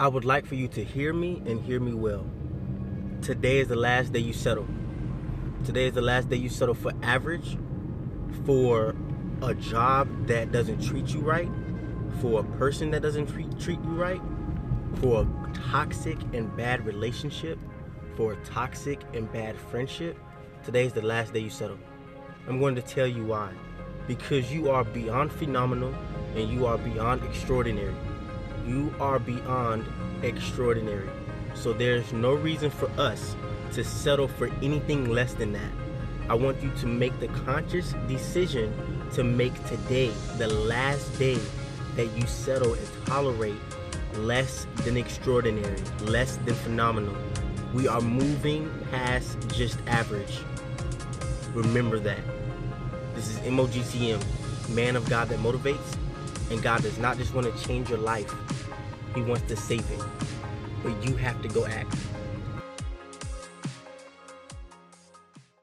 I would like for you to hear me and hear me well. Today is the last day you settle. Today is the last day you settle for average, for a job that doesn't treat you right, for a person that doesn't treat, treat you right, for a toxic and bad relationship, for a toxic and bad friendship. Today is the last day you settle. I'm going to tell you why. Because you are beyond phenomenal and you are beyond extraordinary. You are beyond extraordinary. So there's no reason for us to settle for anything less than that. I want you to make the conscious decision to make today the last day that you settle and tolerate less than extraordinary, less than phenomenal. We are moving past just average. Remember that. This is MOGTM, man of God that motivates, and God does not just want to change your life, He wants to save it. But you have to go act.